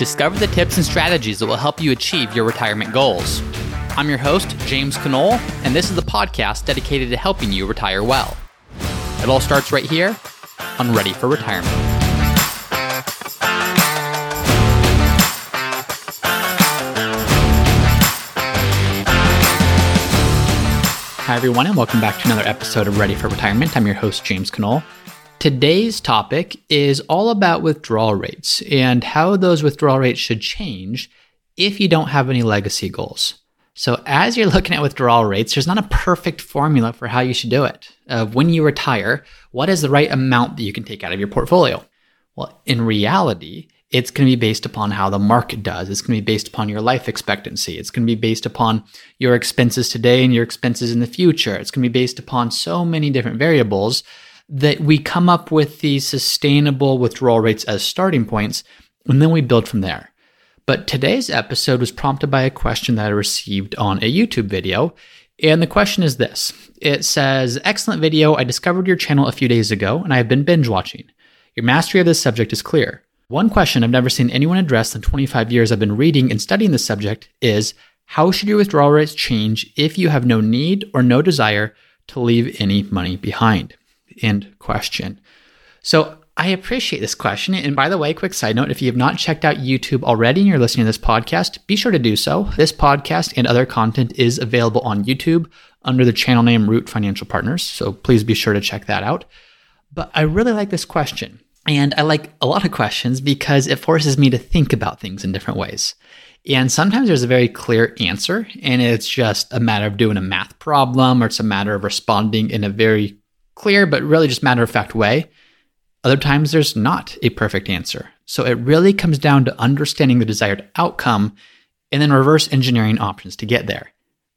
Discover the tips and strategies that will help you achieve your retirement goals. I'm your host, James Knoll, and this is the podcast dedicated to helping you retire well. It all starts right here on Ready for Retirement. Hi, everyone, and welcome back to another episode of Ready for Retirement. I'm your host, James Knoll. Today's topic is all about withdrawal rates and how those withdrawal rates should change if you don't have any legacy goals. So, as you're looking at withdrawal rates, there's not a perfect formula for how you should do it. Uh, when you retire, what is the right amount that you can take out of your portfolio? Well, in reality, it's going to be based upon how the market does. It's going to be based upon your life expectancy. It's going to be based upon your expenses today and your expenses in the future. It's going to be based upon so many different variables that we come up with these sustainable withdrawal rates as starting points, and then we build from there. But today's episode was prompted by a question that I received on a YouTube video. And the question is this It says, Excellent video. I discovered your channel a few days ago, and I have been binge watching. Your mastery of this subject is clear. One question I've never seen anyone address in 25 years I've been reading and studying this subject is how should your withdrawal rates change if you have no need or no desire to leave any money behind? End question. So I appreciate this question. And by the way, quick side note if you have not checked out YouTube already and you're listening to this podcast, be sure to do so. This podcast and other content is available on YouTube under the channel name Root Financial Partners. So please be sure to check that out. But I really like this question. And I like a lot of questions because it forces me to think about things in different ways. And sometimes there's a very clear answer, and it's just a matter of doing a math problem or it's a matter of responding in a very clear but really just matter of fact way. Other times there's not a perfect answer. So it really comes down to understanding the desired outcome and then reverse engineering options to get there.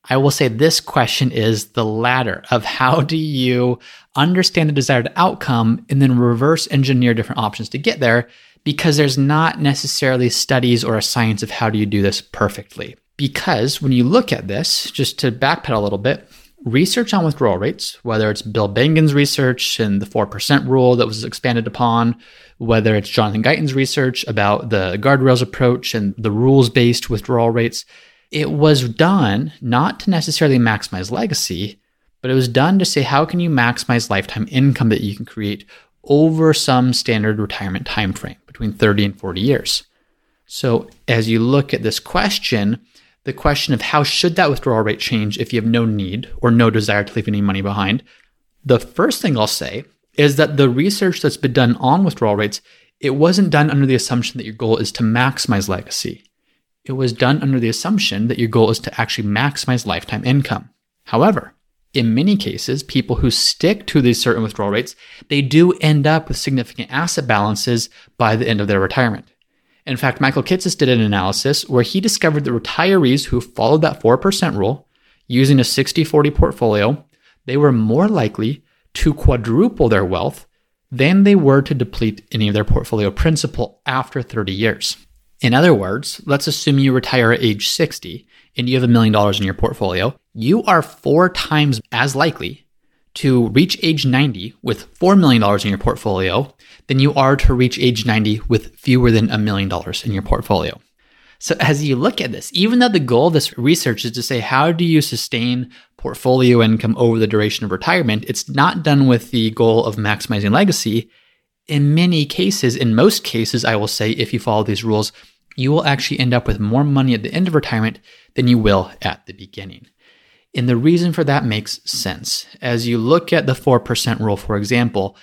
I will say this question is the latter of how do you understand the desired outcome and then reverse engineer different options to get there because there's not necessarily studies or a science of how do you do this perfectly. Because when you look at this, just to backpedal a little bit, research on withdrawal rates, whether it's Bill Bengen's research and the 4% rule that was expanded upon, whether it's Jonathan Guyton's research about the guardrails approach and the rules based withdrawal rates, it was done not to necessarily maximize legacy, but it was done to say how can you maximize lifetime income that you can create over some standard retirement time frame between 30 and 40 years. So as you look at this question, the question of how should that withdrawal rate change if you have no need or no desire to leave any money behind, the first thing I'll say is that the research that's been done on withdrawal rates, it wasn't done under the assumption that your goal is to maximize legacy. It was done under the assumption that your goal is to actually maximize lifetime income. However, in many cases, people who stick to these certain withdrawal rates, they do end up with significant asset balances by the end of their retirement. In fact, Michael Kitces did an analysis where he discovered that retirees who followed that 4% rule using a 60 40 portfolio, they were more likely to quadruple their wealth than they were to deplete any of their portfolio principal after 30 years. In other words, let's assume you retire at age 60 and you have a million dollars in your portfolio. You are four times as likely to reach age 90 with $4 million in your portfolio than you are to reach age 90 with fewer than a million dollars in your portfolio. So, as you look at this, even though the goal of this research is to say, how do you sustain portfolio income over the duration of retirement, it's not done with the goal of maximizing legacy. In many cases, in most cases, I will say, if you follow these rules, you will actually end up with more money at the end of retirement than you will at the beginning. And the reason for that makes sense. As you look at the 4% rule, for example,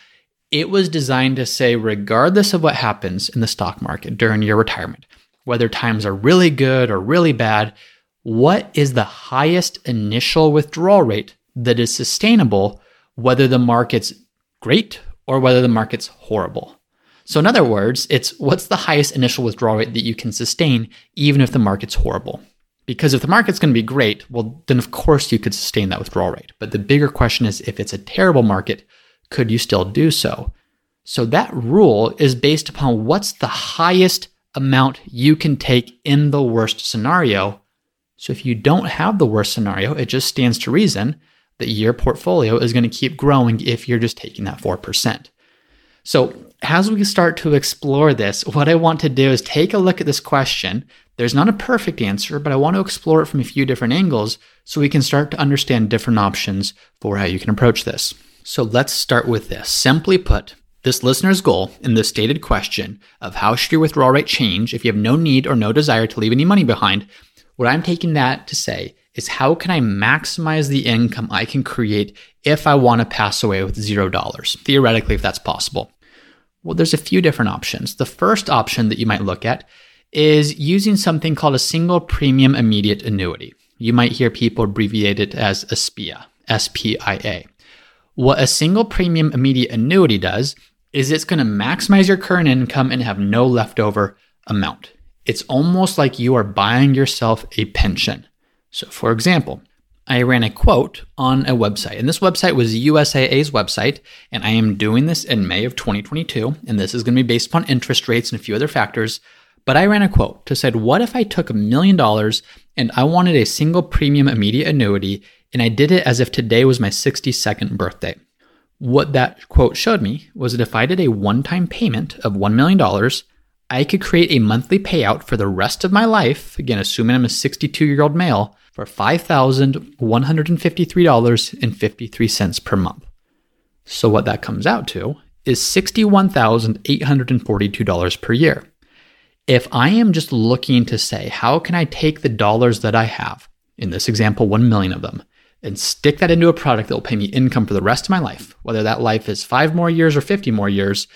it was designed to say, regardless of what happens in the stock market during your retirement, whether times are really good or really bad, what is the highest initial withdrawal rate that is sustainable, whether the market's great or whether the market's horrible? So, in other words, it's what's the highest initial withdrawal rate that you can sustain, even if the market's horrible? Because if the market's going to be great, well, then of course you could sustain that withdrawal rate. But the bigger question is if it's a terrible market, could you still do so? So that rule is based upon what's the highest amount you can take in the worst scenario. So if you don't have the worst scenario, it just stands to reason that your portfolio is going to keep growing if you're just taking that 4%. So, as we start to explore this, what I want to do is take a look at this question. There's not a perfect answer, but I want to explore it from a few different angles so we can start to understand different options for how you can approach this. So, let's start with this. Simply put, this listener's goal in the stated question of how should your withdrawal rate change if you have no need or no desire to leave any money behind, what I'm taking that to say is how can I maximize the income I can create if I want to pass away with zero dollars, theoretically, if that's possible? Well, there's a few different options. The first option that you might look at is using something called a single premium immediate annuity. You might hear people abbreviate it as a SPIA, S P I A. What a single premium immediate annuity does is it's going to maximize your current income and have no leftover amount. It's almost like you are buying yourself a pension. So, for example, I ran a quote on a website, and this website was USAA's website, and I am doing this in May of 2022, and this is going to be based upon interest rates and a few other factors. But I ran a quote to said, What if I took a million dollars and I wanted a single premium immediate annuity, and I did it as if today was my 62nd birthday? What that quote showed me was that if I did a one time payment of $1 million, I could create a monthly payout for the rest of my life, again, assuming I'm a 62 year old male, for $5,153.53 per month. So, what that comes out to is $61,842 per year. If I am just looking to say, how can I take the dollars that I have, in this example, 1 million of them, and stick that into a product that will pay me income for the rest of my life, whether that life is five more years or 50 more years,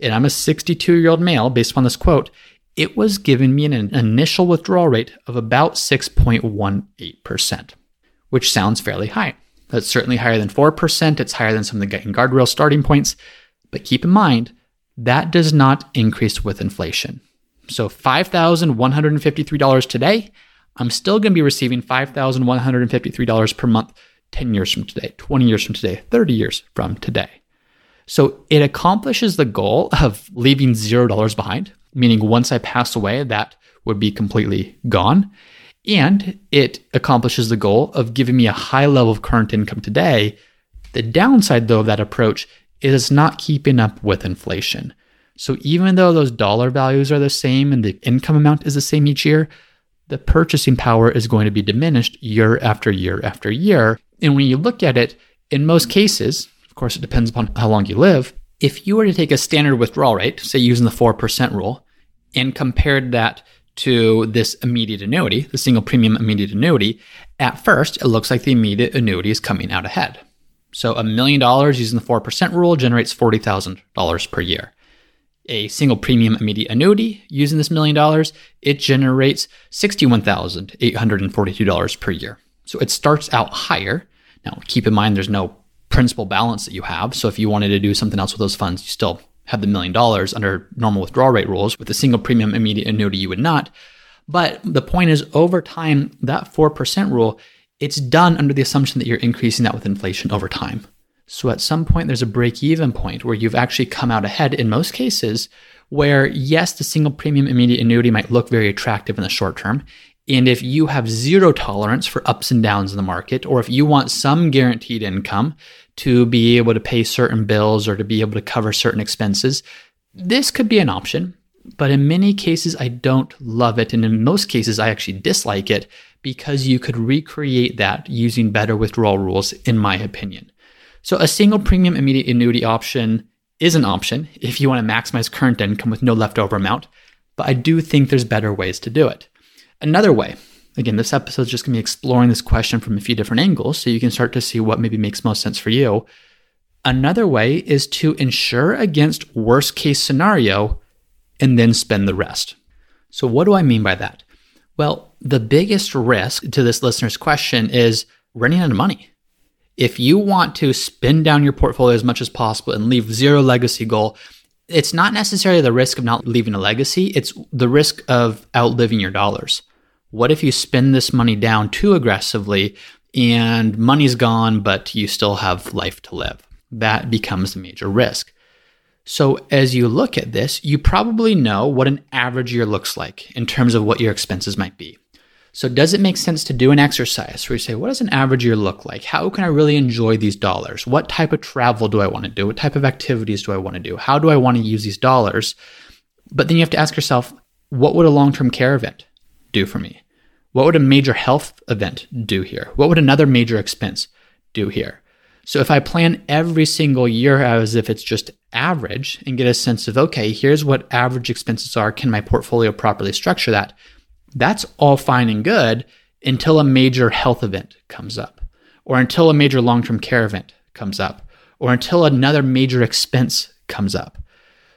and I'm a 62 year old male based on this quote, it was giving me an initial withdrawal rate of about 6.18%, which sounds fairly high. That's certainly higher than 4%. It's higher than some of the guardrail starting points. But keep in mind, that does not increase with inflation. So $5,153 today I'm still going to be receiving $5,153 per month 10 years from today, 20 years from today, 30 years from today. So it accomplishes the goal of leaving $0 behind, meaning once I pass away, that would be completely gone. And it accomplishes the goal of giving me a high level of current income today. The downside, though, of that approach is not keeping up with inflation. So even though those dollar values are the same and the income amount is the same each year, the purchasing power is going to be diminished year after year after year. And when you look at it, in most cases, of course, it depends upon how long you live. If you were to take a standard withdrawal rate, say using the 4% rule, and compared that to this immediate annuity, the single premium immediate annuity, at first, it looks like the immediate annuity is coming out ahead. So a million dollars using the 4% rule generates $40,000 per year a single premium immediate annuity using this million dollars, it generates $61,842 per year. So it starts out higher. Now, keep in mind there's no principal balance that you have. So if you wanted to do something else with those funds, you still have the million dollars under normal withdrawal rate rules. With a single premium immediate annuity, you would not. But the point is, over time, that 4% rule, it's done under the assumption that you're increasing that with inflation over time. So at some point, there's a break even point where you've actually come out ahead in most cases, where yes, the single premium immediate annuity might look very attractive in the short term. And if you have zero tolerance for ups and downs in the market, or if you want some guaranteed income to be able to pay certain bills or to be able to cover certain expenses, this could be an option. But in many cases, I don't love it. And in most cases, I actually dislike it because you could recreate that using better withdrawal rules, in my opinion. So a single premium immediate annuity option is an option if you want to maximize current income with no leftover amount, but I do think there's better ways to do it. Another way, again, this episode is just going to be exploring this question from a few different angles so you can start to see what maybe makes most sense for you. Another way is to insure against worst case scenario and then spend the rest. So what do I mean by that? Well, the biggest risk to this listener's question is running out of money if you want to spin down your portfolio as much as possible and leave zero legacy goal, it's not necessarily the risk of not leaving a legacy, it's the risk of outliving your dollars. What if you spend this money down too aggressively and money's gone, but you still have life to live? That becomes a major risk. So, as you look at this, you probably know what an average year looks like in terms of what your expenses might be. So, does it make sense to do an exercise where you say, what does an average year look like? How can I really enjoy these dollars? What type of travel do I want to do? What type of activities do I want to do? How do I want to use these dollars? But then you have to ask yourself, what would a long term care event do for me? What would a major health event do here? What would another major expense do here? So if I plan every single year as if it's just average and get a sense of, okay, here's what average expenses are, can my portfolio properly structure that? That's all fine and good until a major health event comes up, or until a major long term care event comes up, or until another major expense comes up.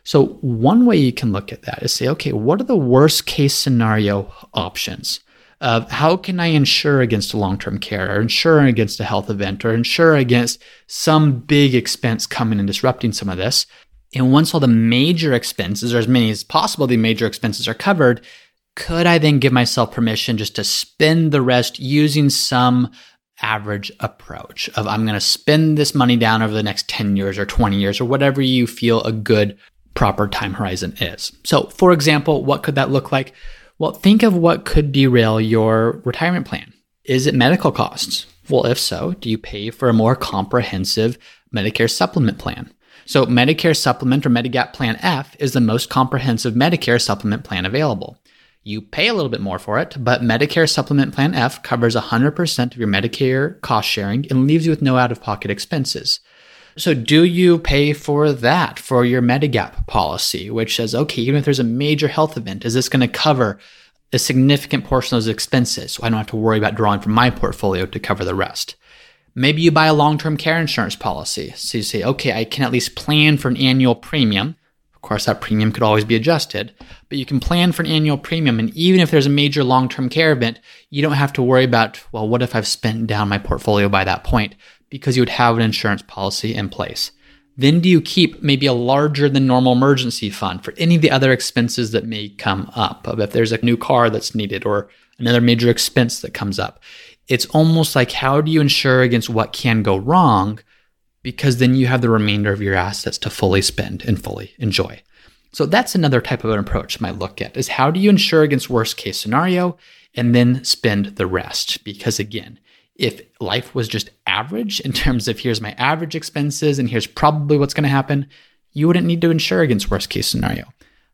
So, one way you can look at that is say, okay, what are the worst case scenario options? Of how can I insure against a long term care, or insure against a health event, or insure against some big expense coming and disrupting some of this? And once all the major expenses, or as many as possible, the major expenses are covered, could I then give myself permission just to spend the rest using some average approach of I'm going to spend this money down over the next 10 years or 20 years or whatever you feel a good proper time horizon is. So, for example, what could that look like? Well, think of what could derail your retirement plan. Is it medical costs? Well, if so, do you pay for a more comprehensive Medicare supplement plan? So, Medicare Supplement or Medigap Plan F is the most comprehensive Medicare supplement plan available. You pay a little bit more for it, but Medicare Supplement Plan F covers 100% of your Medicare cost sharing and leaves you with no out of pocket expenses. So, do you pay for that for your Medigap policy, which says, okay, even if there's a major health event, is this going to cover a significant portion of those expenses so I don't have to worry about drawing from my portfolio to cover the rest? Maybe you buy a long term care insurance policy. So you say, okay, I can at least plan for an annual premium of course, that premium could always be adjusted, but you can plan for an annual premium. And even if there's a major long term care event, you don't have to worry about, well, what if I've spent down my portfolio by that point? Because you would have an insurance policy in place. Then do you keep maybe a larger than normal emergency fund for any of the other expenses that may come up? If there's a new car that's needed or another major expense that comes up. It's almost like how do you insure against what can go wrong because then you have the remainder of your assets to fully spend and fully enjoy. So that's another type of an approach I might look at is how do you insure against worst case scenario and then spend the rest? Because again, if life was just average in terms of here's my average expenses and here's probably what's going to happen, you wouldn't need to insure against worst case scenario.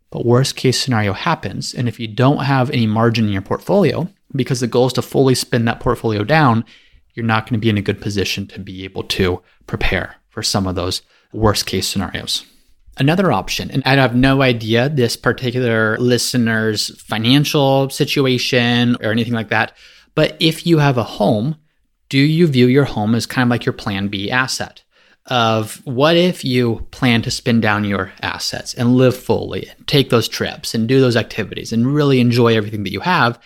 But worst case scenario happens. And if you don't have any margin in your portfolio, because the goal is to fully spin that portfolio down, you're not going to be in a good position to be able to prepare for some of those worst case scenarios. Another option, and I have no idea this particular listener's financial situation or anything like that, but if you have a home, do you view your home as kind of like your plan B asset? Of what if you plan to spin down your assets and live fully, take those trips and do those activities and really enjoy everything that you have?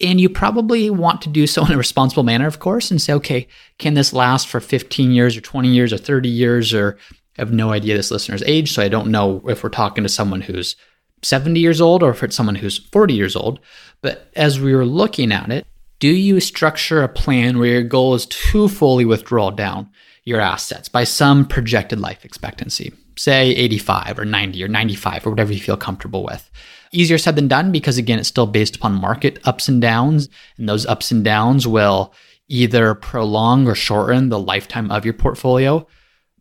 And you probably want to do so in a responsible manner, of course, and say, okay, can this last for 15 years or 20 years or 30 years? Or I have no idea this listener's age, so I don't know if we're talking to someone who's 70 years old or if it's someone who's 40 years old. But as we were looking at it, do you structure a plan where your goal is to fully withdraw down your assets by some projected life expectancy, say 85 or 90 or 95 or whatever you feel comfortable with? Easier said than done because, again, it's still based upon market ups and downs. And those ups and downs will either prolong or shorten the lifetime of your portfolio.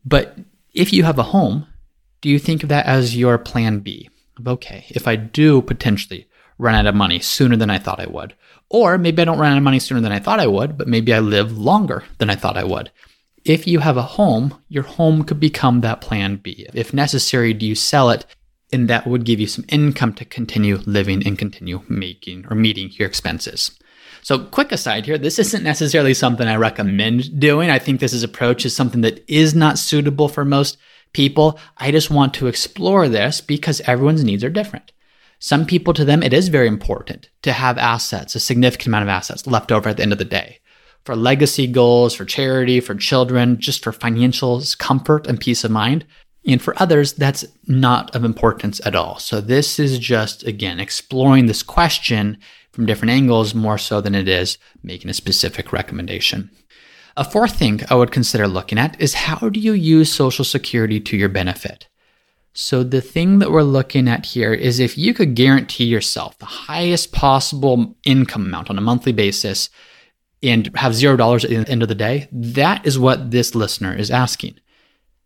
But if you have a home, do you think of that as your plan B? Okay, if I do potentially run out of money sooner than I thought I would, or maybe I don't run out of money sooner than I thought I would, but maybe I live longer than I thought I would. If you have a home, your home could become that plan B. If necessary, do you sell it and that would give you some income to continue living and continue making or meeting your expenses. So, quick aside here, this isn't necessarily something I recommend doing. I think this is approach is something that is not suitable for most people. I just want to explore this because everyone's needs are different. Some people, to them, it is very important to have assets, a significant amount of assets left over at the end of the day for legacy goals, for charity, for children, just for financial comfort and peace of mind. And for others, that's not of importance at all. So this is just, again, exploring this question from different angles more so than it is making a specific recommendation. A fourth thing I would consider looking at is how do you use Social Security to your benefit? So, the thing that we're looking at here is if you could guarantee yourself the highest possible income amount on a monthly basis and have zero dollars at the end of the day, that is what this listener is asking.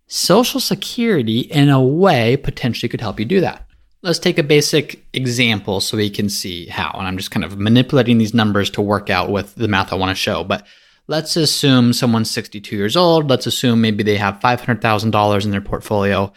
Social Security, in a way, potentially could help you do that. Let's take a basic example so we can see how. And I'm just kind of manipulating these numbers to work out with the math I want to show. But let's assume someone's 62 years old. Let's assume maybe they have $500,000 in their portfolio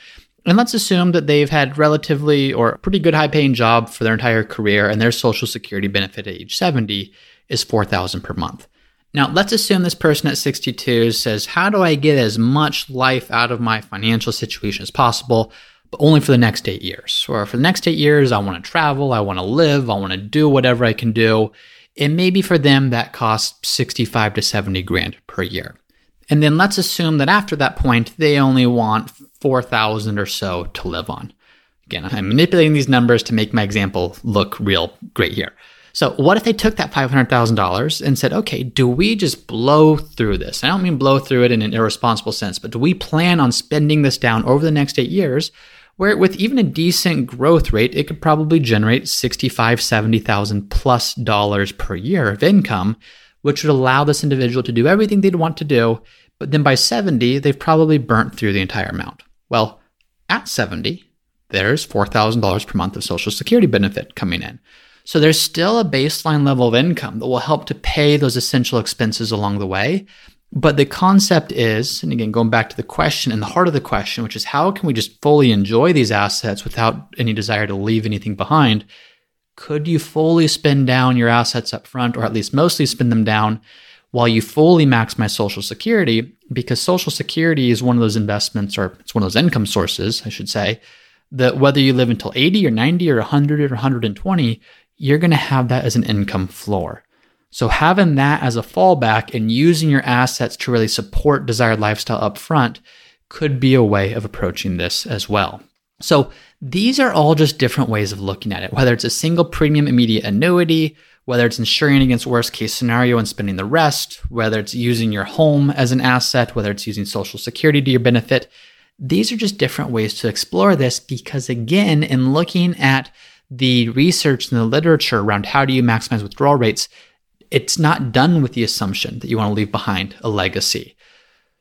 and let's assume that they've had relatively or pretty good high paying job for their entire career and their social security benefit at age 70 is 4000 per month. Now, let's assume this person at 62 says, How do I get as much life out of my financial situation as possible, but only for the next eight years? Or for the next eight years, I want to travel, I want to live, I want to do whatever I can do. And maybe for them, that costs 65 to 70 grand per year. And then let's assume that after that point, they only want 4,000 or so to live on. Again, I'm manipulating these numbers to make my example look real great here. So, what if they took that $500,000 and said, okay, do we just blow through this? I don't mean blow through it in an irresponsible sense, but do we plan on spending this down over the next eight years? Where with even a decent growth rate, it could probably generate 65, 70,000 plus dollars per year of income, which would allow this individual to do everything they'd want to do. But then by 70, they've probably burnt through the entire amount. Well, at 70, there's $4,000 per month of Social Security benefit coming in. So there's still a baseline level of income that will help to pay those essential expenses along the way. But the concept is, and again, going back to the question and the heart of the question, which is how can we just fully enjoy these assets without any desire to leave anything behind? Could you fully spend down your assets up front, or at least mostly spend them down while you fully maximize Social Security, because Social Security is one of those investments, or it's one of those income sources, I should say, that whether you live until 80 or 90 or 100 or 120, you're going to have that as an income floor. So having that as a fallback and using your assets to really support desired lifestyle up front could be a way of approaching this as well. So these are all just different ways of looking at it, whether it's a single premium immediate annuity, whether it's insuring against worst case scenario and spending the rest, whether it's using your home as an asset, whether it's using social security to your benefit. These are just different ways to explore this because again, in looking at the research and the literature around how do you maximize withdrawal rates, it's not done with the assumption that you want to leave behind a legacy.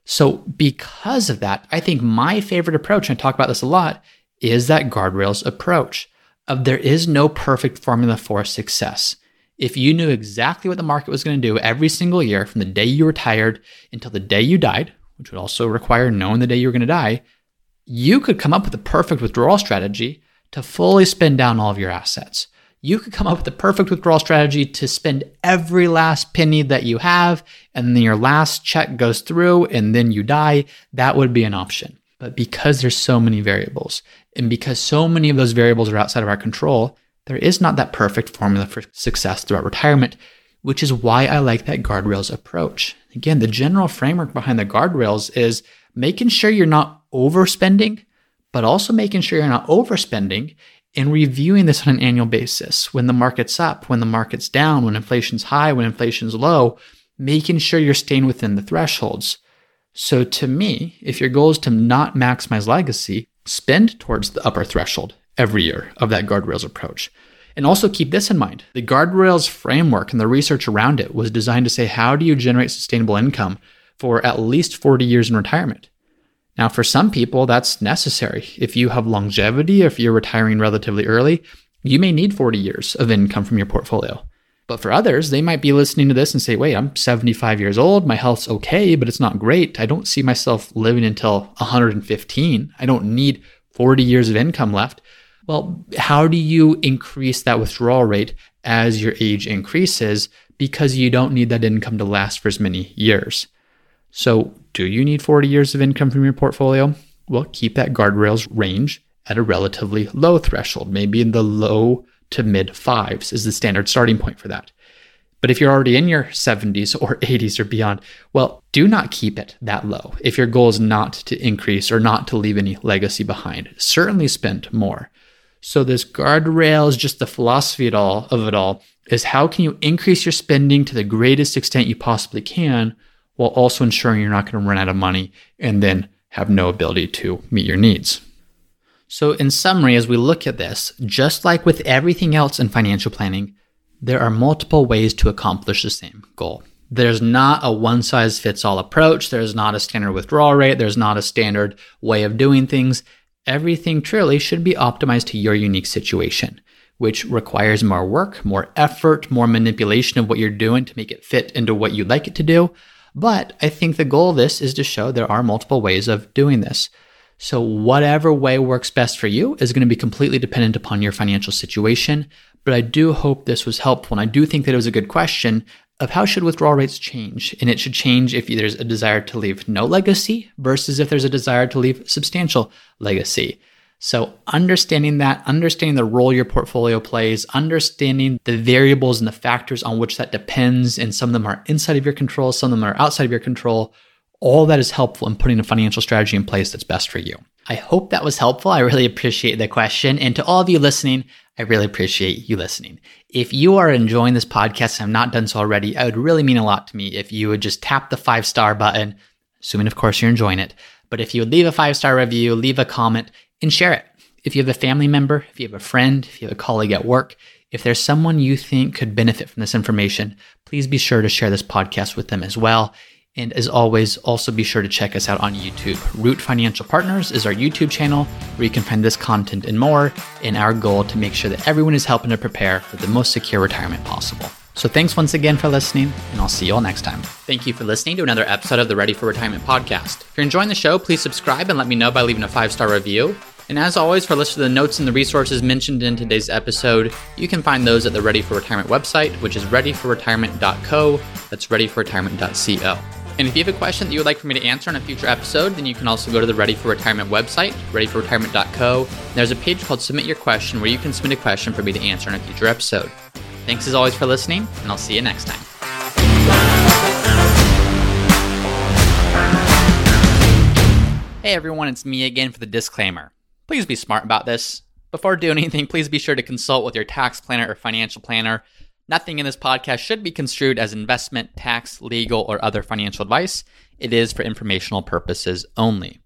So, because of that, I think my favorite approach, and I talk about this a lot, is that guardrails approach of there is no perfect formula for success if you knew exactly what the market was going to do every single year from the day you retired until the day you died, which would also require knowing the day you were going to die, you could come up with the perfect withdrawal strategy to fully spend down all of your assets. You could come up with the perfect withdrawal strategy to spend every last penny that you have, and then your last check goes through, and then you die. That would be an option. But because there's so many variables, and because so many of those variables are outside of our control, there is not that perfect formula for success throughout retirement, which is why I like that guardrails approach. Again, the general framework behind the guardrails is making sure you're not overspending, but also making sure you're not overspending and reviewing this on an annual basis. When the market's up, when the market's down, when inflation's high, when inflation's low, making sure you're staying within the thresholds. So to me, if your goal is to not maximize legacy, spend towards the upper threshold every year of that guardrails approach. And also keep this in mind the guardrails framework and the research around it was designed to say, how do you generate sustainable income for at least 40 years in retirement? Now, for some people, that's necessary. If you have longevity, if you're retiring relatively early, you may need 40 years of income from your portfolio. But for others, they might be listening to this and say, wait, I'm 75 years old. My health's okay, but it's not great. I don't see myself living until 115. I don't need 40 years of income left. Well, how do you increase that withdrawal rate as your age increases because you don't need that income to last for as many years? So, do you need 40 years of income from your portfolio? Well, keep that guardrails range at a relatively low threshold, maybe in the low to mid fives is the standard starting point for that. But if you're already in your 70s or 80s or beyond, well, do not keep it that low. If your goal is not to increase or not to leave any legacy behind, certainly spend more. So this guardrails, just the philosophy at all of it all, is how can you increase your spending to the greatest extent you possibly can, while also ensuring you're not going to run out of money and then have no ability to meet your needs. So, in summary, as we look at this, just like with everything else in financial planning, there are multiple ways to accomplish the same goal. There's not a one size fits all approach. There's not a standard withdrawal rate. There's not a standard way of doing things. Everything truly should be optimized to your unique situation, which requires more work, more effort, more manipulation of what you're doing to make it fit into what you'd like it to do. But I think the goal of this is to show there are multiple ways of doing this. So, whatever way works best for you is going to be completely dependent upon your financial situation. But I do hope this was helpful. And I do think that it was a good question of how should withdrawal rates change? And it should change if there's a desire to leave no legacy versus if there's a desire to leave substantial legacy. So, understanding that, understanding the role your portfolio plays, understanding the variables and the factors on which that depends, and some of them are inside of your control, some of them are outside of your control, all that is helpful in putting a financial strategy in place that's best for you. I hope that was helpful. I really appreciate the question. And to all of you listening, I really appreciate you listening. If you are enjoying this podcast and have not done so already, it would really mean a lot to me if you would just tap the five star button, assuming, of course, you're enjoying it. But if you would leave a five star review, leave a comment, and share it. If you have a family member, if you have a friend, if you have a colleague at work, if there's someone you think could benefit from this information, please be sure to share this podcast with them as well. And as always, also be sure to check us out on YouTube. Root Financial Partners is our YouTube channel where you can find this content and more in our goal to make sure that everyone is helping to prepare for the most secure retirement possible. So thanks once again for listening, and I'll see you all next time. Thank you for listening to another episode of the Ready for Retirement podcast. If you're enjoying the show, please subscribe and let me know by leaving a five star review. And as always, for a list of the notes and the resources mentioned in today's episode, you can find those at the Ready for Retirement website, which is readyforretirement.co. That's readyforretirement.co. And if you have a question that you would like for me to answer in a future episode, then you can also go to the Ready for Retirement website, readyforretirement.co. There's a page called Submit Your Question where you can submit a question for me to answer in a future episode. Thanks as always for listening, and I'll see you next time. Hey everyone, it's me again for the disclaimer. Please be smart about this. Before doing anything, please be sure to consult with your tax planner or financial planner Nothing in this podcast should be construed as investment, tax, legal, or other financial advice. It is for informational purposes only.